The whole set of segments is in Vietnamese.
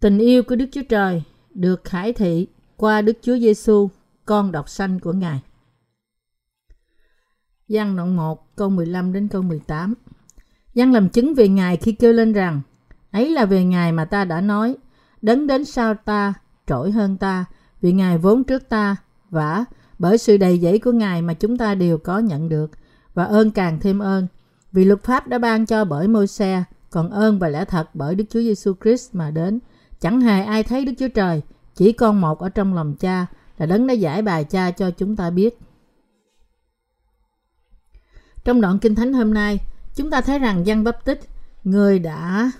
Tình yêu của Đức Chúa Trời được khải thị qua Đức Chúa Giêsu, con độc sanh của Ngài. Giăng đoạn 1 câu 15 đến câu 18 Giăng làm chứng về Ngài khi kêu lên rằng Ấy là về Ngài mà ta đã nói Đấng đến sau ta, trỗi hơn ta Vì Ngài vốn trước ta Vả, bởi sự đầy dẫy của Ngài mà chúng ta đều có nhận được Và ơn càng thêm ơn Vì luật pháp đã ban cho bởi môi xe Còn ơn và lẽ thật bởi Đức Chúa Giêsu Christ mà đến Chẳng hề ai thấy Đức Chúa Trời Chỉ con một ở trong lòng cha Là đấng đã giải bài cha cho chúng ta biết. Trong đoạn Kinh Thánh hôm nay, chúng ta thấy rằng Giăng Bắp Tích, người đã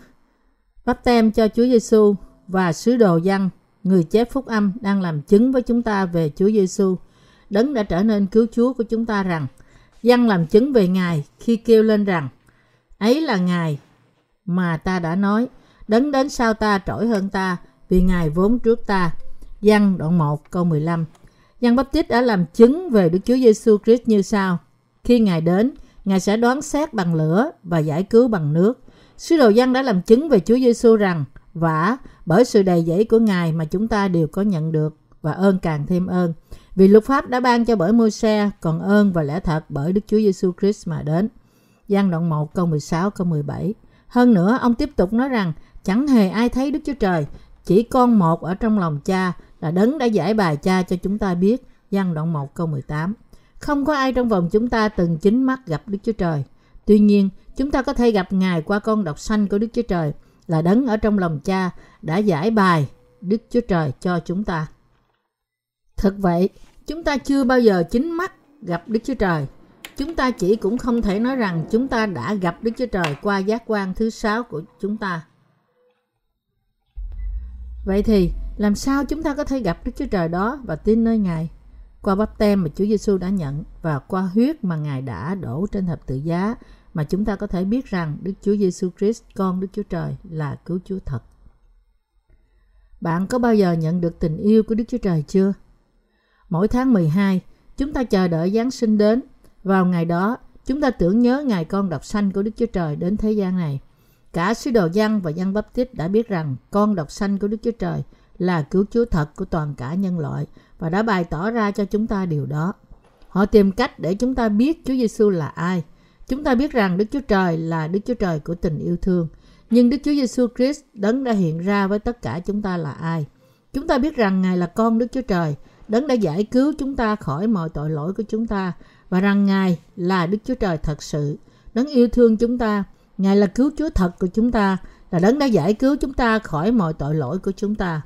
bắp tem cho Chúa Giêsu và sứ đồ Giăng, người chép phúc âm đang làm chứng với chúng ta về Chúa Giêsu, đấng đã trở nên cứu Chúa của chúng ta rằng Giăng làm chứng về Ngài khi kêu lên rằng ấy là Ngài mà ta đã nói đấng đến sau ta trỗi hơn ta vì Ngài vốn trước ta. Giăng đoạn 1 câu 15 Giăng Bắp Tích đã làm chứng về Đức Chúa Giêsu Christ như sau. Khi Ngài đến, Ngài sẽ đoán xét bằng lửa và giải cứu bằng nước. Sứ đồ Giăng đã làm chứng về Chúa Giêsu rằng vả bởi sự đầy dẫy của Ngài mà chúng ta đều có nhận được và ơn càng thêm ơn. Vì luật pháp đã ban cho bởi môi xe, còn ơn và lẽ thật bởi Đức Chúa Giêsu Christ mà đến. Giăng đoạn 1 câu 16 câu 17. Hơn nữa, ông tiếp tục nói rằng chẳng hề ai thấy Đức Chúa Trời, chỉ con một ở trong lòng cha là đấng đã giải bài cha cho chúng ta biết. Giăng đoạn 1 câu 18. Không có ai trong vòng chúng ta từng chính mắt gặp Đức Chúa Trời. Tuy nhiên, chúng ta có thể gặp Ngài qua con độc sanh của Đức Chúa Trời là đấng ở trong lòng cha đã giải bài Đức Chúa Trời cho chúng ta. Thật vậy, chúng ta chưa bao giờ chính mắt gặp Đức Chúa Trời. Chúng ta chỉ cũng không thể nói rằng chúng ta đã gặp Đức Chúa Trời qua giác quan thứ sáu của chúng ta. Vậy thì, làm sao chúng ta có thể gặp Đức Chúa Trời đó và tin nơi Ngài? qua bắp tem mà Chúa Giêsu đã nhận và qua huyết mà Ngài đã đổ trên thập tự giá mà chúng ta có thể biết rằng Đức Chúa Giêsu Christ, con Đức Chúa Trời là cứu Chúa thật. Bạn có bao giờ nhận được tình yêu của Đức Chúa Trời chưa? Mỗi tháng 12, chúng ta chờ đợi Giáng sinh đến. Vào ngày đó, chúng ta tưởng nhớ ngày con độc sanh của Đức Chúa Trời đến thế gian này. Cả sứ đồ Giăng và Giăng Bắp Tít đã biết rằng con độc sanh của Đức Chúa Trời là cứu Chúa thật của toàn cả nhân loại và đã bày tỏ ra cho chúng ta điều đó. Họ tìm cách để chúng ta biết Chúa Giêsu là ai. Chúng ta biết rằng Đức Chúa Trời là Đức Chúa Trời của tình yêu thương. Nhưng Đức Chúa Giêsu Christ đấng đã hiện ra với tất cả chúng ta là ai. Chúng ta biết rằng Ngài là con Đức Chúa Trời, đấng đã giải cứu chúng ta khỏi mọi tội lỗi của chúng ta và rằng Ngài là Đức Chúa Trời thật sự, đấng yêu thương chúng ta. Ngài là cứu Chúa thật của chúng ta, là đấng đã giải cứu chúng ta khỏi mọi tội lỗi của chúng ta.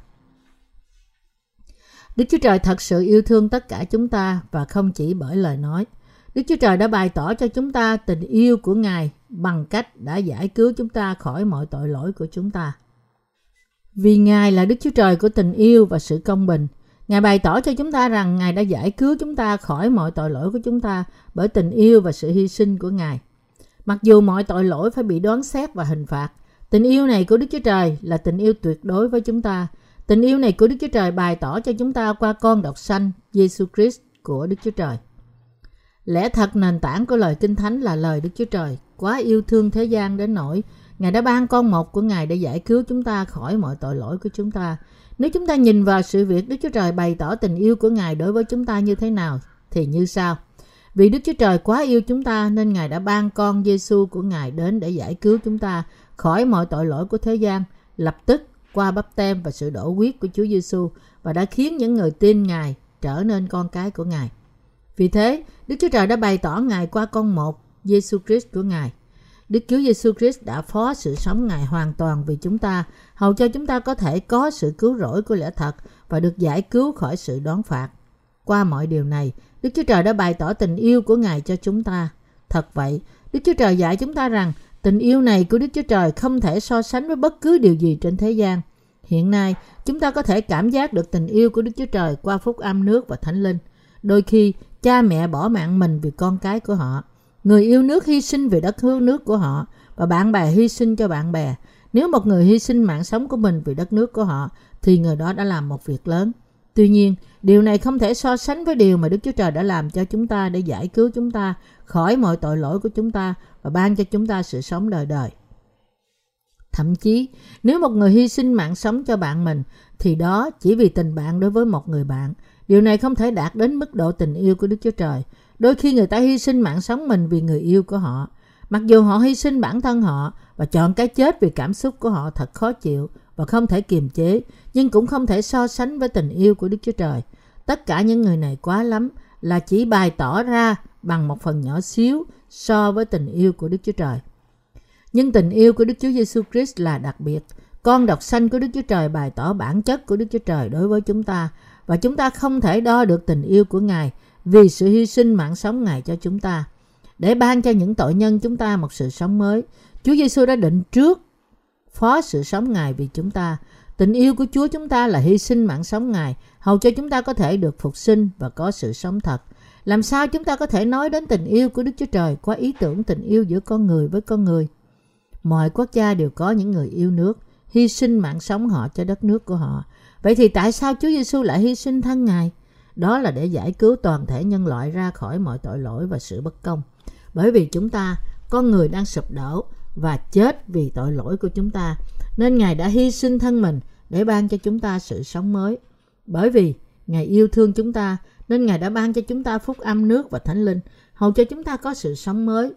Đức Chúa Trời thật sự yêu thương tất cả chúng ta và không chỉ bởi lời nói. Đức Chúa Trời đã bày tỏ cho chúng ta tình yêu của Ngài bằng cách đã giải cứu chúng ta khỏi mọi tội lỗi của chúng ta. Vì Ngài là Đức Chúa Trời của tình yêu và sự công bình, Ngài bày tỏ cho chúng ta rằng Ngài đã giải cứu chúng ta khỏi mọi tội lỗi của chúng ta bởi tình yêu và sự hy sinh của Ngài. Mặc dù mọi tội lỗi phải bị đoán xét và hình phạt, tình yêu này của Đức Chúa Trời là tình yêu tuyệt đối với chúng ta – Tình yêu này của Đức Chúa Trời bày tỏ cho chúng ta qua con độc sanh Jesus Christ của Đức Chúa Trời. Lẽ thật nền tảng của lời Kinh Thánh là lời Đức Chúa Trời, quá yêu thương thế gian đến nỗi Ngài đã ban con một của Ngài để giải cứu chúng ta khỏi mọi tội lỗi của chúng ta. Nếu chúng ta nhìn vào sự việc Đức Chúa Trời bày tỏ tình yêu của Ngài đối với chúng ta như thế nào, thì như sau. Vì Đức Chúa Trời quá yêu chúng ta nên Ngài đã ban con Giêsu của Ngài đến để giải cứu chúng ta khỏi mọi tội lỗi của thế gian. Lập tức qua bắp tem và sự đổ huyết của Chúa Giêsu và đã khiến những người tin Ngài trở nên con cái của Ngài. Vì thế, Đức Chúa Trời đã bày tỏ Ngài qua con một, Giêsu Christ của Ngài. Đức Chúa Giêsu Christ đã phó sự sống Ngài hoàn toàn vì chúng ta, hầu cho chúng ta có thể có sự cứu rỗi của lẽ thật và được giải cứu khỏi sự đoán phạt. Qua mọi điều này, Đức Chúa Trời đã bày tỏ tình yêu của Ngài cho chúng ta. Thật vậy, Đức Chúa Trời dạy chúng ta rằng Tình yêu này của Đức Chúa Trời không thể so sánh với bất cứ điều gì trên thế gian. Hiện nay, chúng ta có thể cảm giác được tình yêu của Đức Chúa Trời qua phúc âm nước và thánh linh. Đôi khi, cha mẹ bỏ mạng mình vì con cái của họ. Người yêu nước hy sinh vì đất hương nước của họ và bạn bè hy sinh cho bạn bè. Nếu một người hy sinh mạng sống của mình vì đất nước của họ, thì người đó đã làm một việc lớn. Tuy nhiên, điều này không thể so sánh với điều mà Đức Chúa Trời đã làm cho chúng ta để giải cứu chúng ta khỏi mọi tội lỗi của chúng ta và ban cho chúng ta sự sống đời đời. Thậm chí, nếu một người hy sinh mạng sống cho bạn mình, thì đó chỉ vì tình bạn đối với một người bạn. Điều này không thể đạt đến mức độ tình yêu của Đức Chúa Trời. Đôi khi người ta hy sinh mạng sống mình vì người yêu của họ. Mặc dù họ hy sinh bản thân họ và chọn cái chết vì cảm xúc của họ thật khó chịu và không thể kiềm chế, nhưng cũng không thể so sánh với tình yêu của Đức Chúa Trời. Tất cả những người này quá lắm là chỉ bày tỏ ra bằng một phần nhỏ xíu so với tình yêu của Đức Chúa Trời. Nhưng tình yêu của Đức Chúa Giêsu Christ là đặc biệt. Con độc sanh của Đức Chúa Trời bày tỏ bản chất của Đức Chúa Trời đối với chúng ta và chúng ta không thể đo được tình yêu của Ngài vì sự hy sinh mạng sống Ngài cho chúng ta. Để ban cho những tội nhân chúng ta một sự sống mới, Chúa Giêsu đã định trước phó sự sống Ngài vì chúng ta. Tình yêu của Chúa chúng ta là hy sinh mạng sống Ngài, hầu cho chúng ta có thể được phục sinh và có sự sống thật. Làm sao chúng ta có thể nói đến tình yêu của Đức Chúa Trời qua ý tưởng tình yêu giữa con người với con người? Mọi quốc gia đều có những người yêu nước, hy sinh mạng sống họ cho đất nước của họ. Vậy thì tại sao Chúa Giêsu lại hy sinh thân Ngài? Đó là để giải cứu toàn thể nhân loại ra khỏi mọi tội lỗi và sự bất công. Bởi vì chúng ta, con người đang sụp đổ và chết vì tội lỗi của chúng ta, nên Ngài đã hy sinh thân mình để ban cho chúng ta sự sống mới. Bởi vì Ngài yêu thương chúng ta, nên Ngài đã ban cho chúng ta phúc âm nước và thánh linh, hầu cho chúng ta có sự sống mới.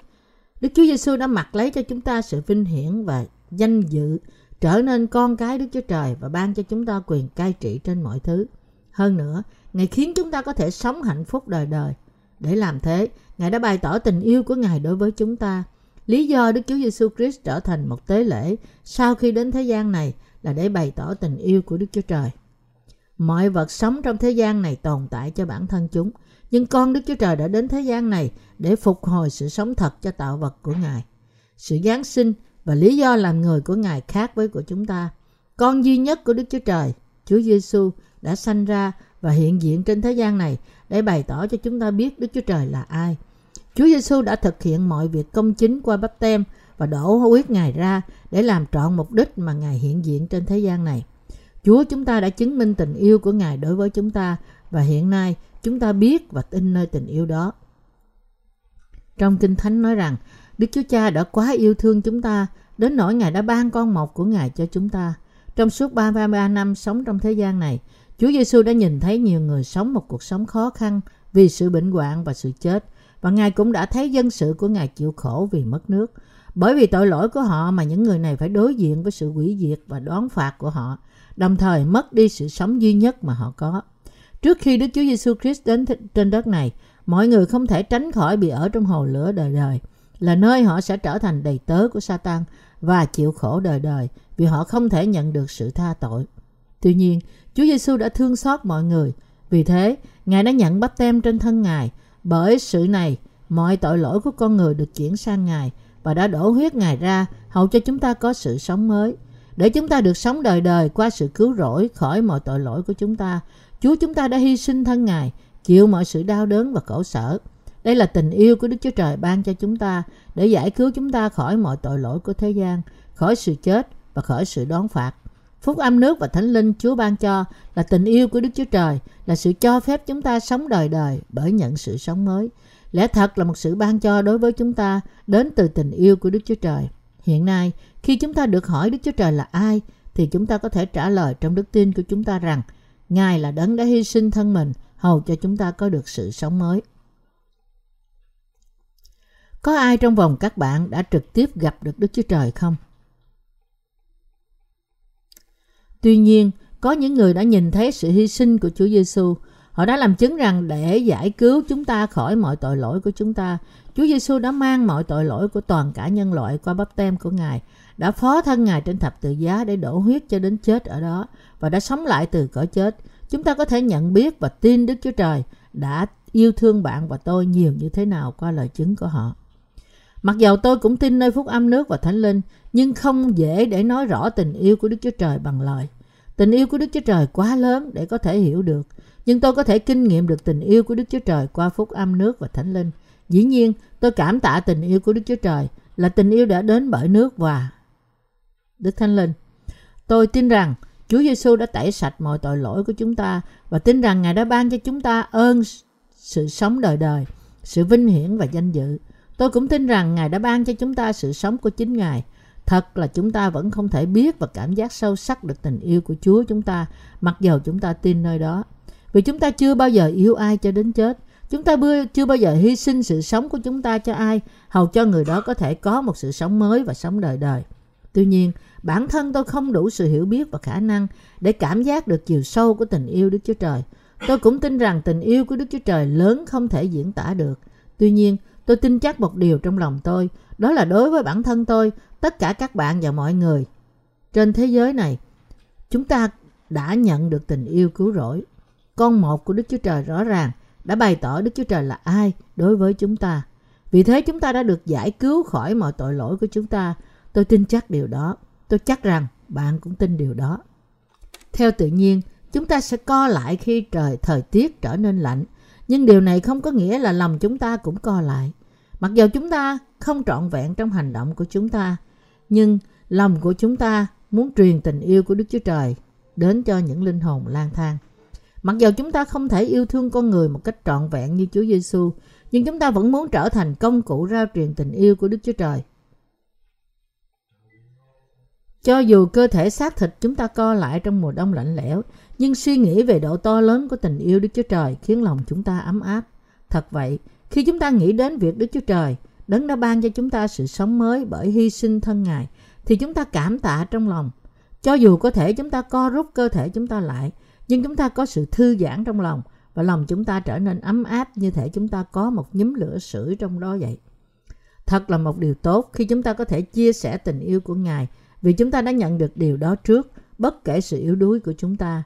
Đức Chúa Giêsu đã mặc lấy cho chúng ta sự vinh hiển và danh dự, trở nên con cái Đức Chúa Trời và ban cho chúng ta quyền cai trị trên mọi thứ. Hơn nữa, Ngài khiến chúng ta có thể sống hạnh phúc đời đời. Để làm thế, Ngài đã bày tỏ tình yêu của Ngài đối với chúng ta. Lý do Đức Chúa Giêsu Christ trở thành một tế lễ sau khi đến thế gian này là để bày tỏ tình yêu của Đức Chúa Trời. Mọi vật sống trong thế gian này tồn tại cho bản thân chúng, nhưng con Đức Chúa Trời đã đến thế gian này để phục hồi sự sống thật cho tạo vật của Ngài. Sự Giáng sinh và lý do làm người của Ngài khác với của chúng ta. Con duy nhất của Đức Chúa Trời, Chúa Giêsu đã sanh ra và hiện diện trên thế gian này để bày tỏ cho chúng ta biết Đức Chúa Trời là ai. Chúa Giêsu đã thực hiện mọi việc công chính qua bắp tem và đổ huyết Ngài ra để làm trọn mục đích mà Ngài hiện diện trên thế gian này. Chúa chúng ta đã chứng minh tình yêu của Ngài đối với chúng ta và hiện nay chúng ta biết và tin nơi tình yêu đó. Trong Kinh Thánh nói rằng Đức Chúa Cha đã quá yêu thương chúng ta đến nỗi Ngài đã ban con một của Ngài cho chúng ta. Trong suốt 33 năm sống trong thế gian này, Chúa Giêsu đã nhìn thấy nhiều người sống một cuộc sống khó khăn vì sự bệnh hoạn và sự chết và Ngài cũng đã thấy dân sự của Ngài chịu khổ vì mất nước. Bởi vì tội lỗi của họ mà những người này phải đối diện với sự hủy diệt và đoán phạt của họ, đồng thời mất đi sự sống duy nhất mà họ có. Trước khi Đức Chúa Giêsu Christ đến trên đất này, mọi người không thể tránh khỏi bị ở trong hồ lửa đời đời, là nơi họ sẽ trở thành đầy tớ của Satan và chịu khổ đời đời vì họ không thể nhận được sự tha tội. Tuy nhiên, Chúa Giêsu đã thương xót mọi người. Vì thế, Ngài đã nhận bắp tem trên thân Ngài. Bởi sự này, mọi tội lỗi của con người được chuyển sang Ngài và đã đổ huyết Ngài ra hầu cho chúng ta có sự sống mới. Để chúng ta được sống đời đời qua sự cứu rỗi khỏi mọi tội lỗi của chúng ta, Chúa chúng ta đã hy sinh thân Ngài, chịu mọi sự đau đớn và khổ sở. Đây là tình yêu của Đức Chúa Trời ban cho chúng ta để giải cứu chúng ta khỏi mọi tội lỗi của thế gian, khỏi sự chết và khỏi sự đón phạt. Phúc âm nước và thánh linh Chúa ban cho là tình yêu của Đức Chúa Trời, là sự cho phép chúng ta sống đời đời bởi nhận sự sống mới. Lẽ thật là một sự ban cho đối với chúng ta đến từ tình yêu của Đức Chúa Trời. Hiện nay, khi chúng ta được hỏi Đức Chúa Trời là ai, thì chúng ta có thể trả lời trong đức tin của chúng ta rằng Ngài là đấng đã hy sinh thân mình hầu cho chúng ta có được sự sống mới. Có ai trong vòng các bạn đã trực tiếp gặp được Đức Chúa Trời không? Tuy nhiên, có những người đã nhìn thấy sự hy sinh của Chúa Giêsu. Họ đã làm chứng rằng để giải cứu chúng ta khỏi mọi tội lỗi của chúng ta, Chúa Giêsu đã mang mọi tội lỗi của toàn cả nhân loại qua bắp tem của Ngài, đã phó thân Ngài trên thập tự giá để đổ huyết cho đến chết ở đó và đã sống lại từ cõi chết. Chúng ta có thể nhận biết và tin Đức Chúa Trời đã yêu thương bạn và tôi nhiều như thế nào qua lời chứng của họ. Mặc dầu tôi cũng tin nơi phúc âm nước và thánh linh, nhưng không dễ để nói rõ tình yêu của Đức Chúa Trời bằng lời. Tình yêu của Đức Chúa Trời quá lớn để có thể hiểu được, nhưng tôi có thể kinh nghiệm được tình yêu của Đức Chúa Trời qua phúc âm nước và thánh linh. Dĩ nhiên, tôi cảm tạ tình yêu của Đức Chúa Trời là tình yêu đã đến bởi nước và Đức Thánh Linh. Tôi tin rằng Chúa Giêsu đã tẩy sạch mọi tội lỗi của chúng ta và tin rằng Ngài đã ban cho chúng ta ơn sự sống đời đời, sự vinh hiển và danh dự. Tôi cũng tin rằng Ngài đã ban cho chúng ta sự sống của chính Ngài. Thật là chúng ta vẫn không thể biết và cảm giác sâu sắc được tình yêu của Chúa chúng ta, mặc dầu chúng ta tin nơi đó. Vì chúng ta chưa bao giờ yêu ai cho đến chết. Chúng ta chưa bao giờ hy sinh sự sống của chúng ta cho ai, hầu cho người đó có thể có một sự sống mới và sống đời đời. Tuy nhiên, bản thân tôi không đủ sự hiểu biết và khả năng để cảm giác được chiều sâu của tình yêu Đức Chúa Trời. Tôi cũng tin rằng tình yêu của Đức Chúa Trời lớn không thể diễn tả được. Tuy nhiên, tôi tin chắc một điều trong lòng tôi, đó là đối với bản thân tôi, tất cả các bạn và mọi người trên thế giới này, chúng ta đã nhận được tình yêu cứu rỗi. Con một của Đức Chúa Trời rõ ràng đã bày tỏ Đức Chúa Trời là ai đối với chúng ta. Vì thế chúng ta đã được giải cứu khỏi mọi tội lỗi của chúng ta. Tôi tin chắc điều đó. Tôi chắc rằng bạn cũng tin điều đó. Theo tự nhiên, chúng ta sẽ co lại khi trời thời tiết trở nên lạnh. Nhưng điều này không có nghĩa là lòng chúng ta cũng co lại. Mặc dù chúng ta không trọn vẹn trong hành động của chúng ta, nhưng lòng của chúng ta muốn truyền tình yêu của Đức Chúa Trời đến cho những linh hồn lang thang. Mặc dù chúng ta không thể yêu thương con người một cách trọn vẹn như Chúa Giêsu, nhưng chúng ta vẫn muốn trở thành công cụ rao truyền tình yêu của Đức Chúa Trời. Cho dù cơ thể xác thịt chúng ta co lại trong mùa đông lạnh lẽo, nhưng suy nghĩ về độ to lớn của tình yêu Đức Chúa Trời khiến lòng chúng ta ấm áp. Thật vậy, khi chúng ta nghĩ đến việc Đức Chúa Trời, Đấng đã ban cho chúng ta sự sống mới bởi hy sinh thân Ngài, thì chúng ta cảm tạ trong lòng. Cho dù có thể chúng ta co rút cơ thể chúng ta lại, nhưng chúng ta có sự thư giãn trong lòng và lòng chúng ta trở nên ấm áp như thể chúng ta có một nhúm lửa sưởi trong đó vậy. Thật là một điều tốt khi chúng ta có thể chia sẻ tình yêu của Ngài vì chúng ta đã nhận được điều đó trước, bất kể sự yếu đuối của chúng ta.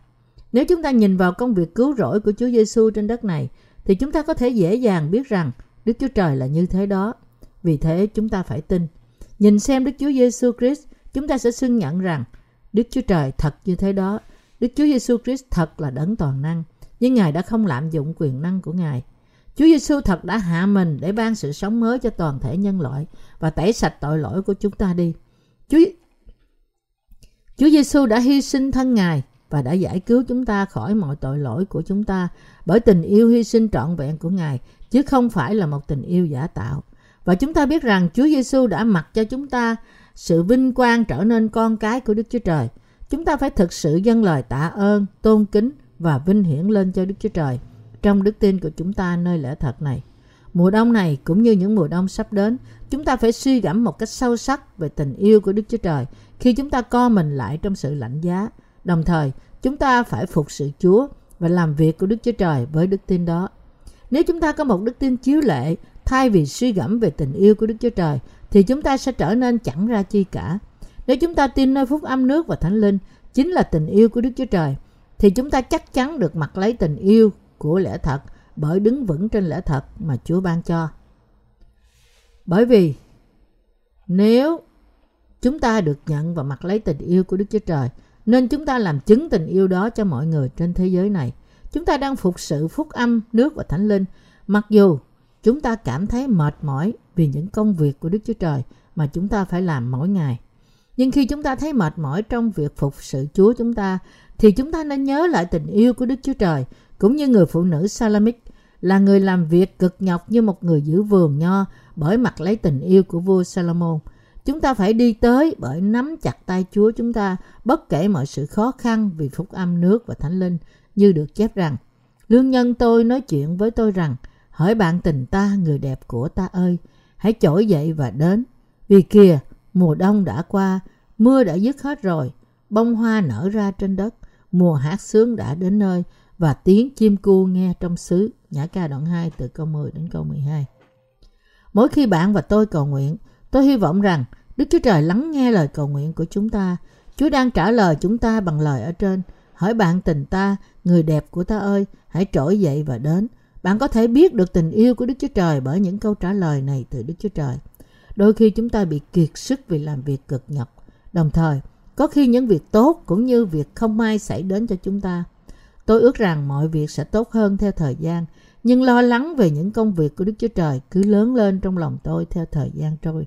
Nếu chúng ta nhìn vào công việc cứu rỗi của Chúa Giêsu trên đất này, thì chúng ta có thể dễ dàng biết rằng Đức Chúa Trời là như thế đó. Vì thế chúng ta phải tin. Nhìn xem Đức Chúa Giêsu Christ, chúng ta sẽ xưng nhận rằng Đức Chúa Trời thật như thế đó. Đức Chúa Giêsu Christ thật là đấng toàn năng, nhưng Ngài đã không lạm dụng quyền năng của Ngài. Chúa Giêsu thật đã hạ mình để ban sự sống mới cho toàn thể nhân loại và tẩy sạch tội lỗi của chúng ta đi. Chúa Chúa Giêsu đã hy sinh thân Ngài và đã giải cứu chúng ta khỏi mọi tội lỗi của chúng ta bởi tình yêu hy sinh trọn vẹn của Ngài chứ không phải là một tình yêu giả tạo. Và chúng ta biết rằng Chúa Giêsu đã mặc cho chúng ta sự vinh quang trở nên con cái của Đức Chúa Trời. Chúng ta phải thực sự dâng lời tạ ơn, tôn kính và vinh hiển lên cho Đức Chúa Trời trong đức tin của chúng ta nơi lẽ thật này. Mùa đông này cũng như những mùa đông sắp đến, chúng ta phải suy gẫm một cách sâu sắc về tình yêu của Đức Chúa Trời khi chúng ta co mình lại trong sự lạnh giá. Đồng thời, chúng ta phải phục sự Chúa và làm việc của Đức Chúa Trời với đức tin đó. Nếu chúng ta có một đức tin chiếu lệ thay vì suy gẫm về tình yêu của Đức Chúa Trời thì chúng ta sẽ trở nên chẳng ra chi cả. Nếu chúng ta tin nơi phúc âm nước và thánh linh chính là tình yêu của Đức Chúa Trời thì chúng ta chắc chắn được mặc lấy tình yêu của lẽ thật bởi đứng vững trên lẽ thật mà Chúa ban cho. Bởi vì nếu chúng ta được nhận và mặc lấy tình yêu của Đức Chúa Trời nên chúng ta làm chứng tình yêu đó cho mọi người trên thế giới này. Chúng ta đang phục sự phúc âm, nước và thánh linh mặc dù chúng ta cảm thấy mệt mỏi vì những công việc của Đức Chúa Trời mà chúng ta phải làm mỗi ngày. Nhưng khi chúng ta thấy mệt mỏi trong việc phục sự Chúa chúng ta, thì chúng ta nên nhớ lại tình yêu của Đức Chúa Trời, cũng như người phụ nữ Salamic là người làm việc cực nhọc như một người giữ vườn nho bởi mặt lấy tình yêu của vua Salomon. Chúng ta phải đi tới bởi nắm chặt tay Chúa chúng ta bất kể mọi sự khó khăn vì phúc âm nước và thánh linh như được chép rằng Lương nhân tôi nói chuyện với tôi rằng Hỡi bạn tình ta, người đẹp của ta ơi, hãy trỗi dậy và đến. Vì kìa, mùa đông đã qua, mưa đã dứt hết rồi, bông hoa nở ra trên đất, mùa hát sướng đã đến nơi và tiếng chim cu nghe trong xứ. Nhã ca đoạn 2 từ câu 10 đến câu 12. Mỗi khi bạn và tôi cầu nguyện, tôi hy vọng rằng Đức Chúa Trời lắng nghe lời cầu nguyện của chúng ta. Chúa đang trả lời chúng ta bằng lời ở trên. Hỏi bạn tình ta, người đẹp của ta ơi, hãy trỗi dậy và đến. Bạn có thể biết được tình yêu của Đức Chúa Trời bởi những câu trả lời này từ Đức Chúa Trời. Đôi khi chúng ta bị kiệt sức vì làm việc cực nhọc. Đồng thời, có khi những việc tốt cũng như việc không may xảy đến cho chúng ta. Tôi ước rằng mọi việc sẽ tốt hơn theo thời gian, nhưng lo lắng về những công việc của Đức Chúa Trời cứ lớn lên trong lòng tôi theo thời gian trôi.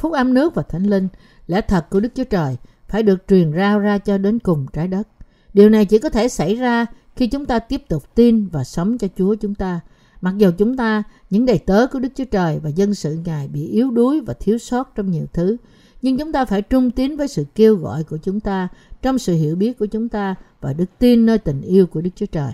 Phúc âm nước và thánh linh, lẽ thật của Đức Chúa Trời phải được truyền rao ra cho đến cùng trái đất. Điều này chỉ có thể xảy ra khi chúng ta tiếp tục tin và sống cho Chúa chúng ta. Mặc dù chúng ta, những đầy tớ của Đức Chúa Trời và dân sự Ngài bị yếu đuối và thiếu sót trong nhiều thứ, nhưng chúng ta phải trung tín với sự kêu gọi của chúng ta trong sự hiểu biết của chúng ta và đức tin nơi tình yêu của Đức Chúa Trời.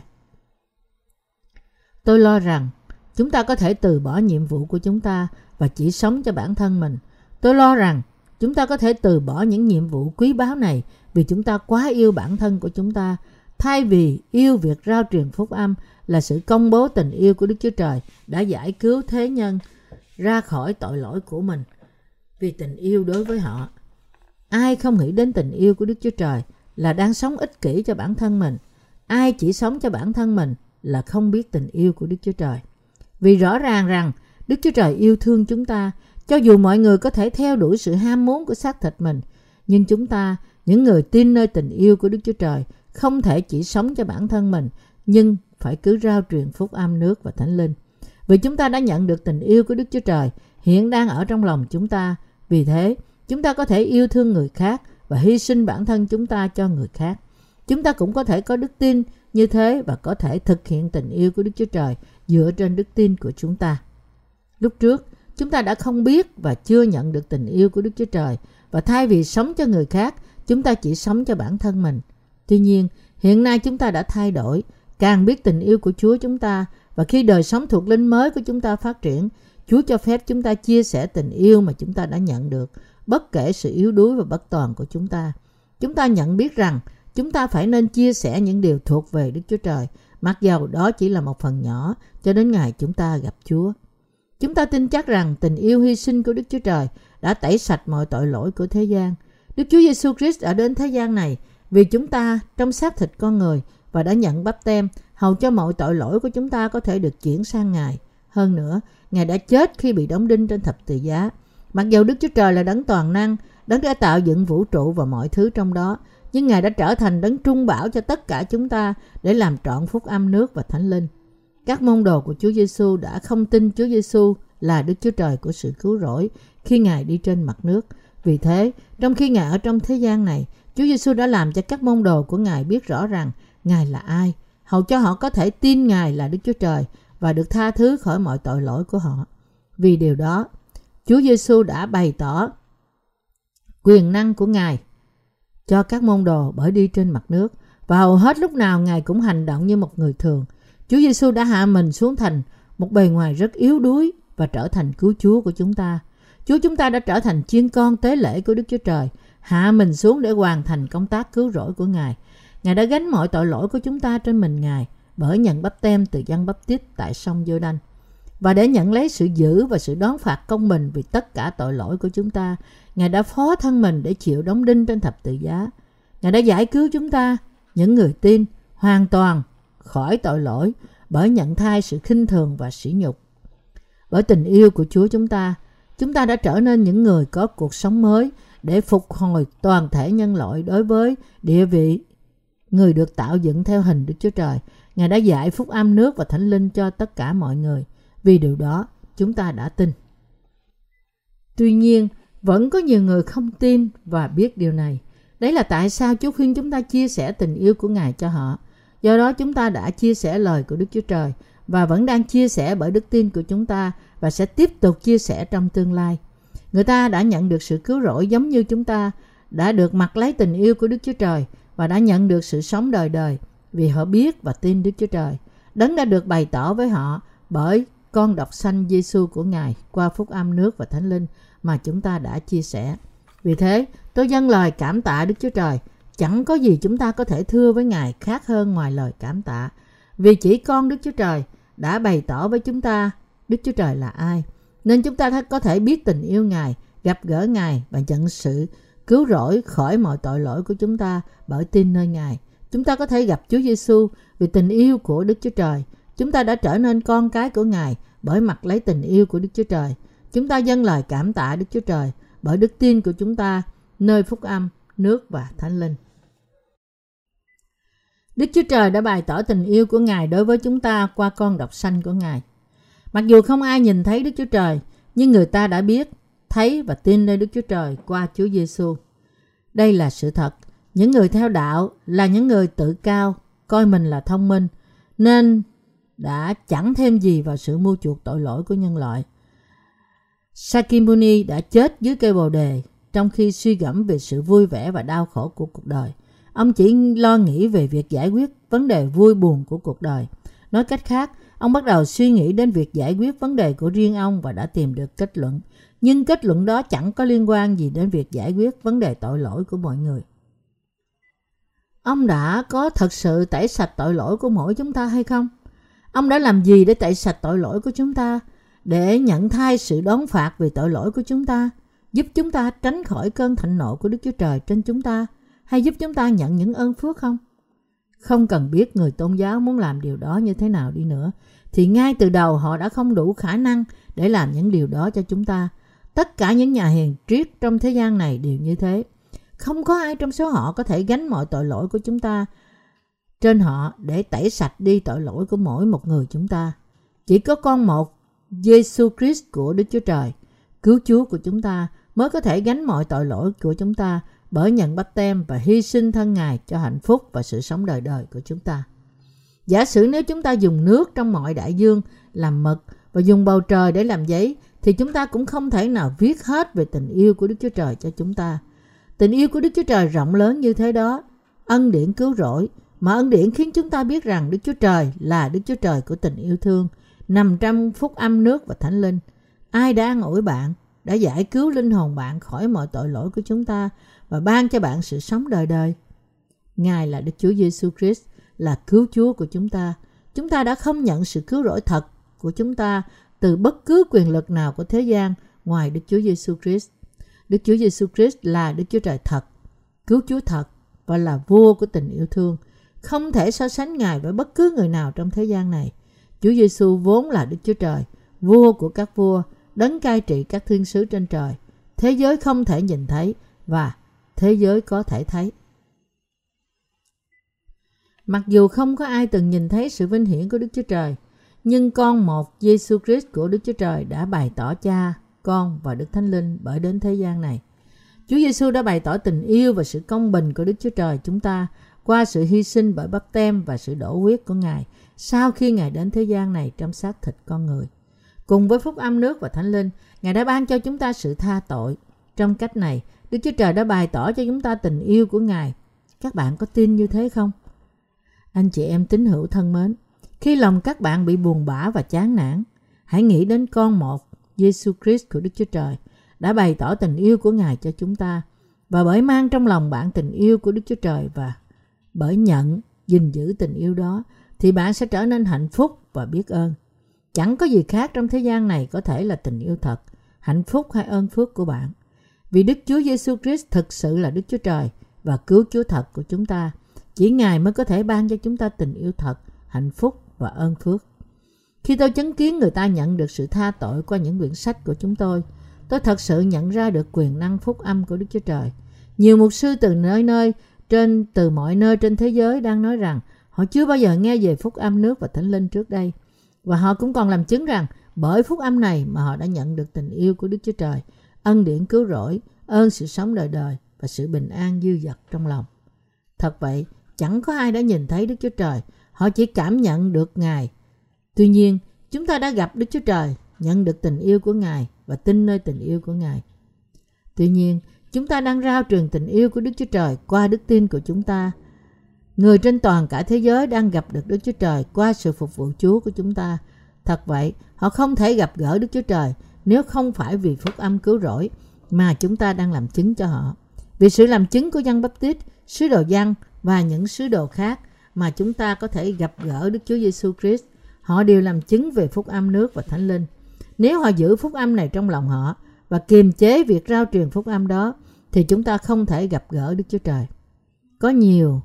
Tôi lo rằng chúng ta có thể từ bỏ nhiệm vụ của chúng ta và chỉ sống cho bản thân mình. Tôi lo rằng chúng ta có thể từ bỏ những nhiệm vụ quý báu này vì chúng ta quá yêu bản thân của chúng ta thay vì yêu việc rao truyền phúc âm là sự công bố tình yêu của Đức Chúa Trời đã giải cứu thế nhân ra khỏi tội lỗi của mình vì tình yêu đối với họ. Ai không nghĩ đến tình yêu của Đức Chúa Trời là đang sống ích kỷ cho bản thân mình. Ai chỉ sống cho bản thân mình là không biết tình yêu của Đức Chúa Trời. Vì rõ ràng rằng Đức Chúa Trời yêu thương chúng ta, cho dù mọi người có thể theo đuổi sự ham muốn của xác thịt mình, nhưng chúng ta, những người tin nơi tình yêu của Đức Chúa Trời, không thể chỉ sống cho bản thân mình, nhưng phải cứ rao truyền phúc âm nước và thánh linh. Vì chúng ta đã nhận được tình yêu của Đức Chúa Trời hiện đang ở trong lòng chúng ta. Vì thế, chúng ta có thể yêu thương người khác và hy sinh bản thân chúng ta cho người khác. Chúng ta cũng có thể có đức tin như thế và có thể thực hiện tình yêu của Đức Chúa Trời dựa trên đức tin của chúng ta. Lúc trước, chúng ta đã không biết và chưa nhận được tình yêu của Đức Chúa Trời và thay vì sống cho người khác, chúng ta chỉ sống cho bản thân mình. Tuy nhiên, hiện nay chúng ta đã thay đổi, càng biết tình yêu của Chúa chúng ta và khi đời sống thuộc linh mới của chúng ta phát triển, Chúa cho phép chúng ta chia sẻ tình yêu mà chúng ta đã nhận được, bất kể sự yếu đuối và bất toàn của chúng ta. Chúng ta nhận biết rằng chúng ta phải nên chia sẻ những điều thuộc về Đức Chúa Trời, mặc dầu đó chỉ là một phần nhỏ cho đến ngày chúng ta gặp Chúa. Chúng ta tin chắc rằng tình yêu hy sinh của Đức Chúa Trời đã tẩy sạch mọi tội lỗi của thế gian. Đức Chúa Giêsu Christ đã đến thế gian này vì chúng ta trong xác thịt con người và đã nhận bắp tem hầu cho mọi tội lỗi của chúng ta có thể được chuyển sang Ngài. Hơn nữa, Ngài đã chết khi bị đóng đinh trên thập tự giá. Mặc dù Đức Chúa Trời là đấng toàn năng, đấng đã tạo dựng vũ trụ và mọi thứ trong đó, nhưng Ngài đã trở thành đấng trung bảo cho tất cả chúng ta để làm trọn phúc âm nước và thánh linh. Các môn đồ của Chúa Giêsu đã không tin Chúa Giêsu là Đức Chúa Trời của sự cứu rỗi khi Ngài đi trên mặt nước. Vì thế, trong khi Ngài ở trong thế gian này, Chúa Giêsu đã làm cho các môn đồ của Ngài biết rõ rằng Ngài là ai, hầu cho họ có thể tin Ngài là Đức Chúa Trời và được tha thứ khỏi mọi tội lỗi của họ. Vì điều đó, Chúa Giêsu đã bày tỏ quyền năng của Ngài cho các môn đồ bởi đi trên mặt nước và hầu hết lúc nào Ngài cũng hành động như một người thường. Chúa Giêsu đã hạ mình xuống thành một bề ngoài rất yếu đuối và trở thành cứu Chúa của chúng ta. Chúa chúng ta đã trở thành chiên con tế lễ của Đức Chúa Trời, hạ mình xuống để hoàn thành công tác cứu rỗi của Ngài. Ngài đã gánh mọi tội lỗi của chúng ta trên mình Ngài bởi nhận bắp tem từ dân bắp tít tại sông giô đanh và để nhận lấy sự giữ và sự đón phạt công bình vì tất cả tội lỗi của chúng ta, Ngài đã phó thân mình để chịu đóng đinh trên thập tự giá. Ngài đã giải cứu chúng ta, những người tin, hoàn toàn khỏi tội lỗi bởi nhận thai sự khinh thường và sỉ nhục. Bởi tình yêu của Chúa chúng ta, chúng ta đã trở nên những người có cuộc sống mới để phục hồi toàn thể nhân loại đối với địa vị người được tạo dựng theo hình Đức Chúa Trời. Ngài đã dạy phúc âm nước và thánh linh cho tất cả mọi người. Vì điều đó, chúng ta đã tin. Tuy nhiên, vẫn có nhiều người không tin và biết điều này. Đấy là tại sao Chúa khuyên chúng ta chia sẻ tình yêu của Ngài cho họ. Do đó chúng ta đã chia sẻ lời của Đức Chúa Trời và vẫn đang chia sẻ bởi đức tin của chúng ta và sẽ tiếp tục chia sẻ trong tương lai. Người ta đã nhận được sự cứu rỗi giống như chúng ta, đã được mặc lấy tình yêu của Đức Chúa Trời và đã nhận được sự sống đời đời vì họ biết và tin Đức Chúa Trời. Đấng đã được bày tỏ với họ bởi con độc sanh Giêsu của Ngài qua phúc âm nước và thánh linh mà chúng ta đã chia sẻ. Vì thế, tôi dâng lời cảm tạ Đức Chúa Trời. Chẳng có gì chúng ta có thể thưa với Ngài khác hơn ngoài lời cảm tạ. Vì chỉ con Đức Chúa Trời đã bày tỏ với chúng ta Đức Chúa Trời là ai. Nên chúng ta có thể biết tình yêu Ngài, gặp gỡ Ngài và nhận sự cứu rỗi khỏi mọi tội lỗi của chúng ta bởi tin nơi Ngài. Chúng ta có thể gặp Chúa Giêsu vì tình yêu của Đức Chúa Trời. Chúng ta đã trở nên con cái của Ngài bởi mặt lấy tình yêu của Đức Chúa Trời. Chúng ta dâng lời cảm tạ Đức Chúa Trời bởi đức tin của chúng ta nơi phúc âm, nước và thánh linh. Đức Chúa Trời đã bày tỏ tình yêu của Ngài đối với chúng ta qua con độc sanh của Ngài. Mặc dù không ai nhìn thấy Đức Chúa Trời, nhưng người ta đã biết, thấy và tin nơi Đức Chúa Trời qua Chúa Giêsu. Đây là sự thật. Những người theo đạo là những người tự cao, coi mình là thông minh, nên đã chẳng thêm gì vào sự mua chuộc tội lỗi của nhân loại. Sakimuni đã chết dưới cây bồ đề trong khi suy gẫm về sự vui vẻ và đau khổ của cuộc đời. Ông chỉ lo nghĩ về việc giải quyết vấn đề vui buồn của cuộc đời. Nói cách khác, ông bắt đầu suy nghĩ đến việc giải quyết vấn đề của riêng ông và đã tìm được kết luận. Nhưng kết luận đó chẳng có liên quan gì đến việc giải quyết vấn đề tội lỗi của mọi người. Ông đã có thật sự tẩy sạch tội lỗi của mỗi chúng ta hay không? Ông đã làm gì để tẩy sạch tội lỗi của chúng ta? Để nhận thay sự đón phạt vì tội lỗi của chúng ta? Giúp chúng ta tránh khỏi cơn thạnh nộ của Đức Chúa Trời trên chúng ta? Hay giúp chúng ta nhận những ơn phước không? Không cần biết người tôn giáo muốn làm điều đó như thế nào đi nữa, thì ngay từ đầu họ đã không đủ khả năng để làm những điều đó cho chúng ta. Tất cả những nhà hiền triết trong thế gian này đều như thế. Không có ai trong số họ có thể gánh mọi tội lỗi của chúng ta trên họ để tẩy sạch đi tội lỗi của mỗi một người chúng ta. Chỉ có con một, Giêsu Christ của Đức Chúa Trời, cứu Chúa của chúng ta mới có thể gánh mọi tội lỗi của chúng ta bởi nhận bắp tem và hy sinh thân Ngài cho hạnh phúc và sự sống đời đời của chúng ta. Giả sử nếu chúng ta dùng nước trong mọi đại dương làm mực và dùng bầu trời để làm giấy thì chúng ta cũng không thể nào viết hết về tình yêu của Đức Chúa Trời cho chúng ta. Tình yêu của Đức Chúa Trời rộng lớn như thế đó, ân điển cứu rỗi, mà ân điển khiến chúng ta biết rằng Đức Chúa Trời là Đức Chúa Trời của tình yêu thương, nằm trong phúc âm nước và thánh linh. Ai đã an ủi bạn, đã giải cứu linh hồn bạn khỏi mọi tội lỗi của chúng ta và ban cho bạn sự sống đời đời. Ngài là Đức Chúa Giêsu Christ, là cứu Chúa của chúng ta. Chúng ta đã không nhận sự cứu rỗi thật của chúng ta từ bất cứ quyền lực nào của thế gian ngoài Đức Chúa Giêsu Christ. Đức Chúa Giêsu Christ là Đức Chúa Trời thật, cứu Chúa thật và là vua của tình yêu thương. Không thể so sánh Ngài với bất cứ người nào trong thế gian này. Chúa Giêsu vốn là Đức Chúa Trời, vua của các vua, đấng cai trị các thiên sứ trên trời. Thế giới không thể nhìn thấy và thế giới có thể thấy. Mặc dù không có ai từng nhìn thấy sự vinh hiển của Đức Chúa Trời, nhưng con một Giêsu Christ của Đức Chúa Trời đã bày tỏ cha, con và Đức Thánh Linh bởi đến thế gian này. Chúa Giêsu đã bày tỏ tình yêu và sự công bình của Đức Chúa Trời chúng ta qua sự hy sinh bởi bắp tem và sự đổ huyết của Ngài sau khi Ngài đến thế gian này trong xác thịt con người. Cùng với phúc âm nước và thánh linh, Ngài đã ban cho chúng ta sự tha tội. Trong cách này, Đức Chúa Trời đã bày tỏ cho chúng ta tình yêu của Ngài. Các bạn có tin như thế không? Anh chị em tín hữu thân mến, khi lòng các bạn bị buồn bã và chán nản, hãy nghĩ đến con một, Giêsu Christ của Đức Chúa Trời, đã bày tỏ tình yêu của Ngài cho chúng ta. Và bởi mang trong lòng bạn tình yêu của Đức Chúa Trời và bởi nhận, gìn giữ tình yêu đó, thì bạn sẽ trở nên hạnh phúc và biết ơn. Chẳng có gì khác trong thế gian này có thể là tình yêu thật, hạnh phúc hay ơn phước của bạn. Vì Đức Chúa Giêsu Christ thực sự là Đức Chúa Trời và cứu Chúa thật của chúng ta. Chỉ Ngài mới có thể ban cho chúng ta tình yêu thật, hạnh phúc và ơn phước. Khi tôi chứng kiến người ta nhận được sự tha tội qua những quyển sách của chúng tôi, tôi thật sự nhận ra được quyền năng phúc âm của Đức Chúa Trời. Nhiều mục sư từ nơi nơi, trên từ mọi nơi trên thế giới đang nói rằng họ chưa bao giờ nghe về phúc âm nước và thánh linh trước đây. Và họ cũng còn làm chứng rằng bởi phúc âm này mà họ đã nhận được tình yêu của Đức Chúa Trời, ân điển cứu rỗi, ơn sự sống đời đời và sự bình an dư dật trong lòng. Thật vậy, chẳng có ai đã nhìn thấy Đức Chúa Trời, họ chỉ cảm nhận được Ngài. Tuy nhiên, chúng ta đã gặp Đức Chúa Trời, nhận được tình yêu của Ngài và tin nơi tình yêu của Ngài. Tuy nhiên, chúng ta đang rao truyền tình yêu của Đức Chúa Trời qua đức tin của chúng ta. Người trên toàn cả thế giới đang gặp được Đức Chúa Trời qua sự phục vụ Chúa của chúng ta. Thật vậy, họ không thể gặp gỡ Đức Chúa Trời nếu không phải vì phúc âm cứu rỗi mà chúng ta đang làm chứng cho họ. Vì sự làm chứng của dân Baptist, sứ đồ dân và những sứ đồ khác mà chúng ta có thể gặp gỡ Đức Chúa Giêsu Christ, họ đều làm chứng về phúc âm nước và thánh linh. Nếu họ giữ phúc âm này trong lòng họ và kiềm chế việc rao truyền phúc âm đó, thì chúng ta không thể gặp gỡ Đức Chúa Trời. Có nhiều,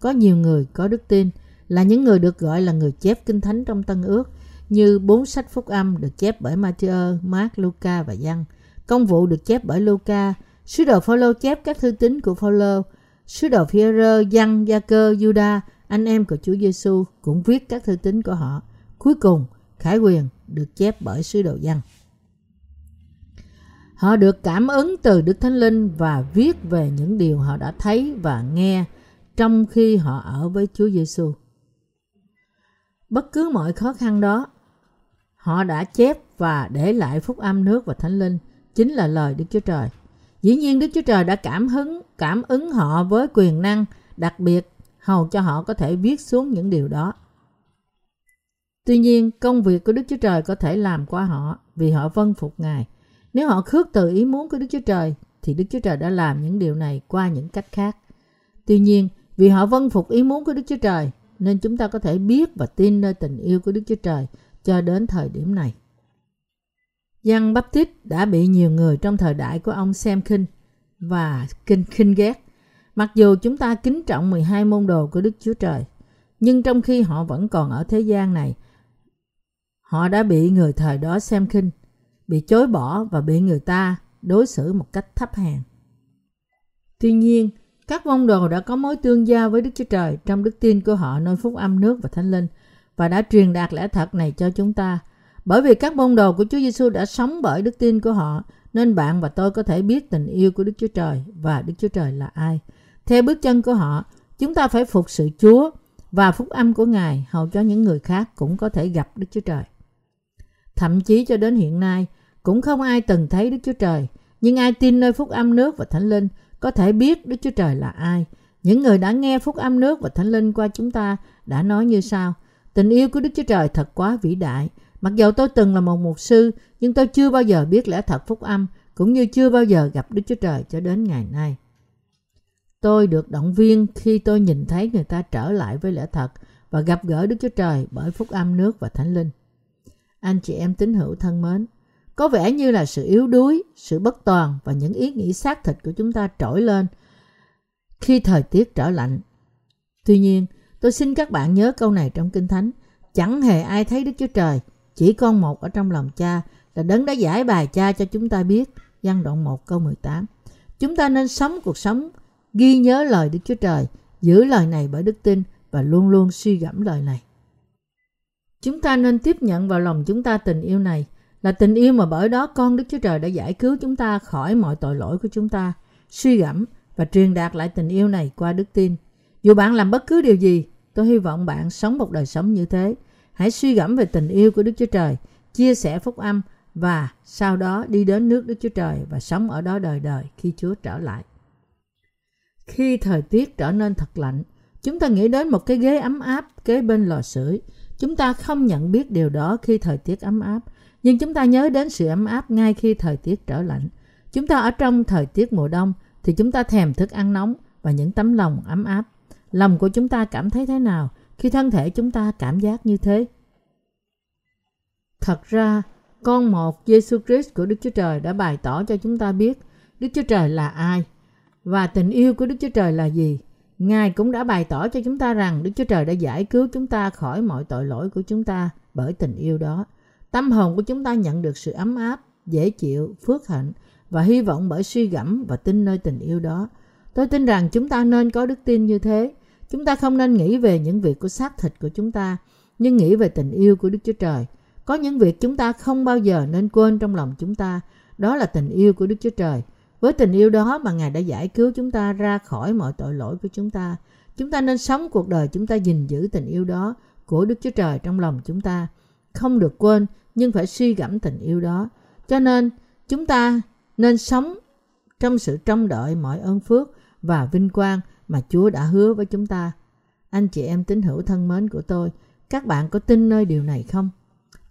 có nhiều người có đức tin là những người được gọi là người chép kinh thánh trong Tân Ước, như bốn sách phúc âm được chép bởi Matthew, Mark, Luca và Giăng. Công vụ được chép bởi Luca, sứ đồ Phaolô chép các thư tín của Phaolô, sứ đồ Phi-rơ, Giăng, Gia-cơ, Juda, anh em của Chúa Giêsu cũng viết các thư tín của họ. Cuối cùng, khải quyền được chép bởi sứ đồ Giăng. Họ được cảm ứng từ Đức Thánh Linh và viết về những điều họ đã thấy và nghe trong khi họ ở với Chúa Giêsu. Bất cứ mọi khó khăn đó, họ đã chép và để lại phúc âm nước và thánh linh, chính là lời Đức Chúa Trời. Dĩ nhiên Đức Chúa Trời đã cảm hứng, cảm ứng họ với quyền năng đặc biệt hầu cho họ có thể viết xuống những điều đó. Tuy nhiên, công việc của Đức Chúa Trời có thể làm qua họ vì họ vâng phục Ngài. Nếu họ khước từ ý muốn của Đức Chúa Trời, thì Đức Chúa Trời đã làm những điều này qua những cách khác. Tuy nhiên, vì họ vâng phục ý muốn của Đức Chúa Trời, nên chúng ta có thể biết và tin nơi tình yêu của Đức Chúa Trời cho đến thời điểm này. Giăng Baptist đã bị nhiều người trong thời đại của ông xem khinh và kinh khinh ghét. Mặc dù chúng ta kính trọng 12 môn đồ của Đức Chúa Trời, nhưng trong khi họ vẫn còn ở thế gian này, họ đã bị người thời đó xem khinh, bị chối bỏ và bị người ta đối xử một cách thấp hèn. Tuy nhiên, các môn đồ đã có mối tương giao với Đức Chúa Trời trong đức tin của họ nơi phúc âm nước và thánh linh và đã truyền đạt lẽ thật này cho chúng ta. Bởi vì các môn đồ của Chúa Giêsu đã sống bởi đức tin của họ, nên bạn và tôi có thể biết tình yêu của Đức Chúa Trời và Đức Chúa Trời là ai. Theo bước chân của họ, chúng ta phải phục sự Chúa và phúc âm của Ngài hầu cho những người khác cũng có thể gặp Đức Chúa Trời. Thậm chí cho đến hiện nay, cũng không ai từng thấy Đức Chúa Trời, nhưng ai tin nơi phúc âm nước và thánh linh có thể biết Đức Chúa Trời là ai. Những người đã nghe phúc âm nước và thánh linh qua chúng ta đã nói như sau. Tình yêu của Đức Chúa Trời thật quá vĩ đại. Mặc dù tôi từng là một mục sư, nhưng tôi chưa bao giờ biết lẽ thật phúc âm, cũng như chưa bao giờ gặp Đức Chúa Trời cho đến ngày nay. Tôi được động viên khi tôi nhìn thấy người ta trở lại với lẽ thật và gặp gỡ Đức Chúa Trời bởi phúc âm nước và thánh linh. Anh chị em tín hữu thân mến, có vẻ như là sự yếu đuối, sự bất toàn và những ý nghĩ xác thịt của chúng ta trỗi lên khi thời tiết trở lạnh. Tuy nhiên, tôi xin các bạn nhớ câu này trong Kinh Thánh. Chẳng hề ai thấy Đức Chúa Trời, chỉ con một ở trong lòng cha là đấng đã giải bài cha cho chúng ta biết. Văn đoạn 1 câu 18 Chúng ta nên sống cuộc sống ghi nhớ lời Đức Chúa Trời, giữ lời này bởi đức tin và luôn luôn suy gẫm lời này. Chúng ta nên tiếp nhận vào lòng chúng ta tình yêu này là tình yêu mà bởi đó con Đức Chúa Trời đã giải cứu chúng ta khỏi mọi tội lỗi của chúng ta, suy gẫm và truyền đạt lại tình yêu này qua đức tin. Dù bạn làm bất cứ điều gì, tôi hy vọng bạn sống một đời sống như thế. Hãy suy gẫm về tình yêu của Đức Chúa Trời, chia sẻ phúc âm và sau đó đi đến nước Đức Chúa Trời và sống ở đó đời đời khi Chúa trở lại. Khi thời tiết trở nên thật lạnh, chúng ta nghĩ đến một cái ghế ấm áp kế bên lò sưởi. Chúng ta không nhận biết điều đó khi thời tiết ấm áp, nhưng chúng ta nhớ đến sự ấm áp ngay khi thời tiết trở lạnh. Chúng ta ở trong thời tiết mùa đông thì chúng ta thèm thức ăn nóng và những tấm lòng ấm áp. Lòng của chúng ta cảm thấy thế nào khi thân thể chúng ta cảm giác như thế? Thật ra, con một Giêsu Christ của Đức Chúa Trời đã bày tỏ cho chúng ta biết Đức Chúa Trời là ai và tình yêu của Đức Chúa Trời là gì. Ngài cũng đã bày tỏ cho chúng ta rằng Đức Chúa Trời đã giải cứu chúng ta khỏi mọi tội lỗi của chúng ta bởi tình yêu đó. Tâm hồn của chúng ta nhận được sự ấm áp, dễ chịu, phước hạnh và hy vọng bởi suy gẫm và tin nơi tình yêu đó. Tôi tin rằng chúng ta nên có đức tin như thế. Chúng ta không nên nghĩ về những việc của xác thịt của chúng ta, nhưng nghĩ về tình yêu của Đức Chúa Trời. Có những việc chúng ta không bao giờ nên quên trong lòng chúng ta, đó là tình yêu của Đức Chúa Trời. Với tình yêu đó mà Ngài đã giải cứu chúng ta ra khỏi mọi tội lỗi của chúng ta. Chúng ta nên sống cuộc đời chúng ta gìn giữ tình yêu đó của Đức Chúa Trời trong lòng chúng ta. Không được quên nhưng phải suy gẫm tình yêu đó. Cho nên chúng ta nên sống trong sự trông đợi mọi ơn phước và vinh quang mà Chúa đã hứa với chúng ta. Anh chị em tín hữu thân mến của tôi, các bạn có tin nơi điều này không?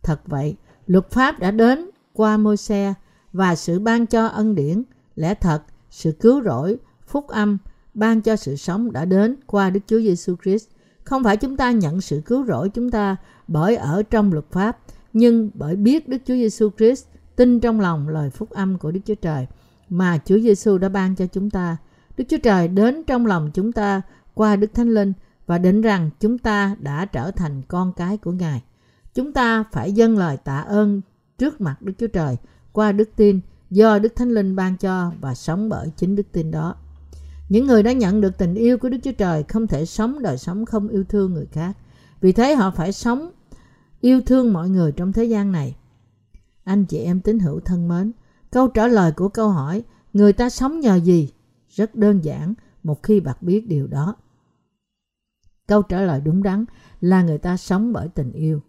Thật vậy, luật pháp đã đến qua môi xe và sự ban cho ân điển, lẽ thật, sự cứu rỗi, phúc âm, ban cho sự sống đã đến qua Đức Chúa Giêsu Christ. Không phải chúng ta nhận sự cứu rỗi chúng ta bởi ở trong luật pháp, nhưng bởi biết Đức Chúa Giêsu Christ, tin trong lòng lời phúc âm của Đức Chúa Trời mà Chúa Giêsu đã ban cho chúng ta. Đức Chúa Trời đến trong lòng chúng ta qua Đức Thánh Linh và định rằng chúng ta đã trở thành con cái của Ngài. Chúng ta phải dâng lời tạ ơn trước mặt Đức Chúa Trời qua đức tin do Đức Thánh Linh ban cho và sống bởi chính đức tin đó. Những người đã nhận được tình yêu của Đức Chúa Trời không thể sống đời sống không yêu thương người khác. Vì thế họ phải sống yêu thương mọi người trong thế gian này. Anh chị em tín hữu thân mến, câu trả lời của câu hỏi người ta sống nhờ gì? Rất đơn giản một khi bạn biết điều đó. Câu trả lời đúng đắn là người ta sống bởi tình yêu.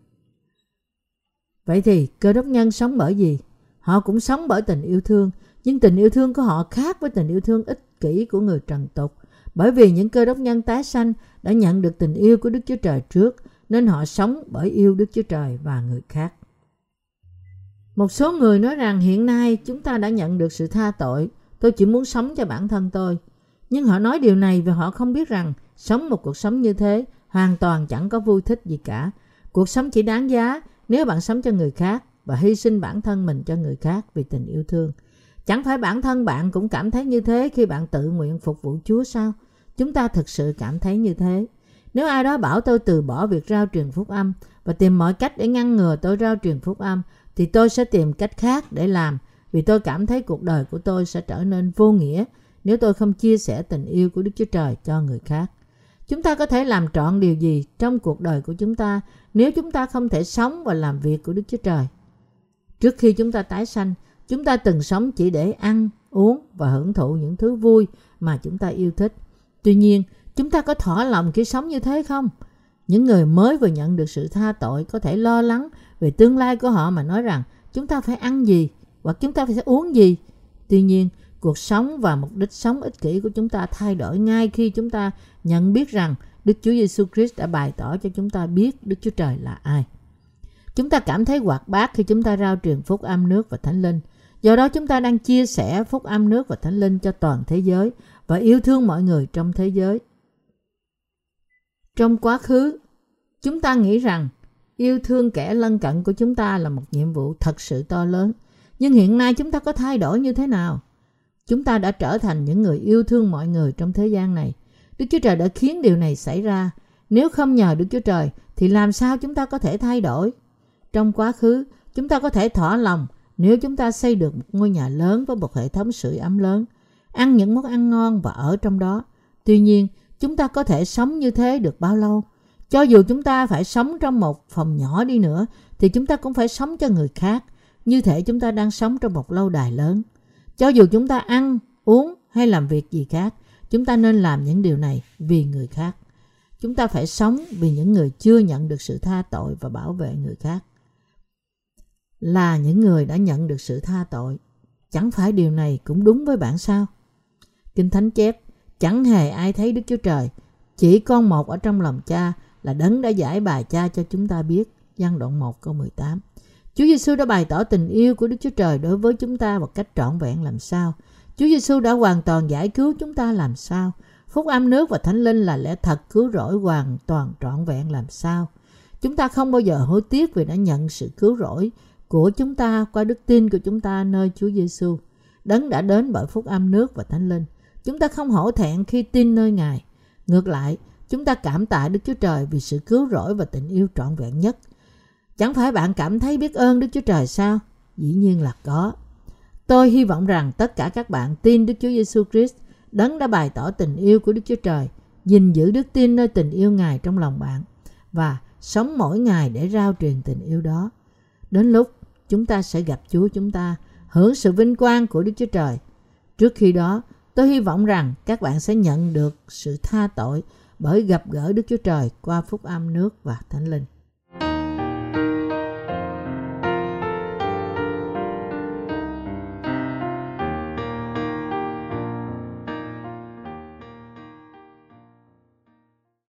Vậy thì cơ đốc nhân sống bởi gì? Họ cũng sống bởi tình yêu thương. Nhưng tình yêu thương của họ khác với tình yêu thương ích kỷ của người trần tục. Bởi vì những cơ đốc nhân tái sanh đã nhận được tình yêu của Đức Chúa Trời trước, nên họ sống bởi yêu Đức Chúa Trời và người khác. Một số người nói rằng hiện nay chúng ta đã nhận được sự tha tội, tôi chỉ muốn sống cho bản thân tôi. Nhưng họ nói điều này vì họ không biết rằng sống một cuộc sống như thế hoàn toàn chẳng có vui thích gì cả. Cuộc sống chỉ đáng giá nếu bạn sống cho người khác và hy sinh bản thân mình cho người khác vì tình yêu thương. Chẳng phải bản thân bạn cũng cảm thấy như thế khi bạn tự nguyện phục vụ Chúa sao? Chúng ta thực sự cảm thấy như thế. Nếu ai đó bảo tôi từ bỏ việc rao truyền phúc âm và tìm mọi cách để ngăn ngừa tôi rao truyền phúc âm, thì tôi sẽ tìm cách khác để làm vì tôi cảm thấy cuộc đời của tôi sẽ trở nên vô nghĩa nếu tôi không chia sẻ tình yêu của Đức Chúa Trời cho người khác. Chúng ta có thể làm trọn điều gì trong cuộc đời của chúng ta nếu chúng ta không thể sống và làm việc của Đức Chúa Trời? Trước khi chúng ta tái sanh, chúng ta từng sống chỉ để ăn, uống và hưởng thụ những thứ vui mà chúng ta yêu thích. Tuy nhiên, chúng ta có thỏa lòng khi sống như thế không? Những người mới vừa nhận được sự tha tội có thể lo lắng về tương lai của họ mà nói rằng chúng ta phải ăn gì hoặc chúng ta phải uống gì. Tuy nhiên, cuộc sống và mục đích sống ích kỷ của chúng ta thay đổi ngay khi chúng ta nhận biết rằng Đức Chúa Giêsu Christ đã bày tỏ cho chúng ta biết Đức Chúa Trời là ai. Chúng ta cảm thấy hoạt bát khi chúng ta rao truyền phúc âm nước và thánh linh. Do đó chúng ta đang chia sẻ phúc âm nước và thánh linh cho toàn thế giới và yêu thương mọi người trong thế giới. Trong quá khứ, chúng ta nghĩ rằng yêu thương kẻ lân cận của chúng ta là một nhiệm vụ thật sự to lớn. Nhưng hiện nay chúng ta có thay đổi như thế nào? Chúng ta đã trở thành những người yêu thương mọi người trong thế gian này. Đức Chúa Trời đã khiến điều này xảy ra. Nếu không nhờ Đức Chúa Trời thì làm sao chúng ta có thể thay đổi? Trong quá khứ, chúng ta có thể thỏa lòng nếu chúng ta xây được một ngôi nhà lớn với một hệ thống sưởi ấm lớn, ăn những món ăn ngon và ở trong đó. Tuy nhiên, chúng ta có thể sống như thế được bao lâu? Cho dù chúng ta phải sống trong một phòng nhỏ đi nữa, thì chúng ta cũng phải sống cho người khác, như thể chúng ta đang sống trong một lâu đài lớn. Cho dù chúng ta ăn, uống hay làm việc gì khác, chúng ta nên làm những điều này vì người khác. Chúng ta phải sống vì những người chưa nhận được sự tha tội và bảo vệ người khác. Là những người đã nhận được sự tha tội. Chẳng phải điều này cũng đúng với bạn sao? Kinh Thánh chép, chẳng hề ai thấy Đức Chúa Trời, chỉ con một ở trong lòng cha là đấng đã giải bài cha cho chúng ta biết. gian đoạn 1 câu 18 Chúa Giêsu đã bày tỏ tình yêu của Đức Chúa Trời đối với chúng ta một cách trọn vẹn làm sao. Chúa Giêsu đã hoàn toàn giải cứu chúng ta làm sao. Phúc âm nước và thánh linh là lẽ thật cứu rỗi hoàn toàn trọn vẹn làm sao. Chúng ta không bao giờ hối tiếc vì đã nhận sự cứu rỗi của chúng ta qua đức tin của chúng ta nơi Chúa Giêsu. Đấng đã đến bởi phúc âm nước và thánh linh. Chúng ta không hổ thẹn khi tin nơi Ngài. Ngược lại, chúng ta cảm tạ Đức Chúa Trời vì sự cứu rỗi và tình yêu trọn vẹn nhất Chẳng phải bạn cảm thấy biết ơn Đức Chúa Trời sao? Dĩ nhiên là có. Tôi hy vọng rằng tất cả các bạn tin Đức Chúa Giêsu Christ đấng đã bày tỏ tình yêu của Đức Chúa Trời, gìn giữ đức tin nơi tình yêu Ngài trong lòng bạn và sống mỗi ngày để rao truyền tình yêu đó. Đến lúc chúng ta sẽ gặp Chúa chúng ta, hưởng sự vinh quang của Đức Chúa Trời. Trước khi đó, tôi hy vọng rằng các bạn sẽ nhận được sự tha tội bởi gặp gỡ Đức Chúa Trời qua phúc âm nước và Thánh Linh.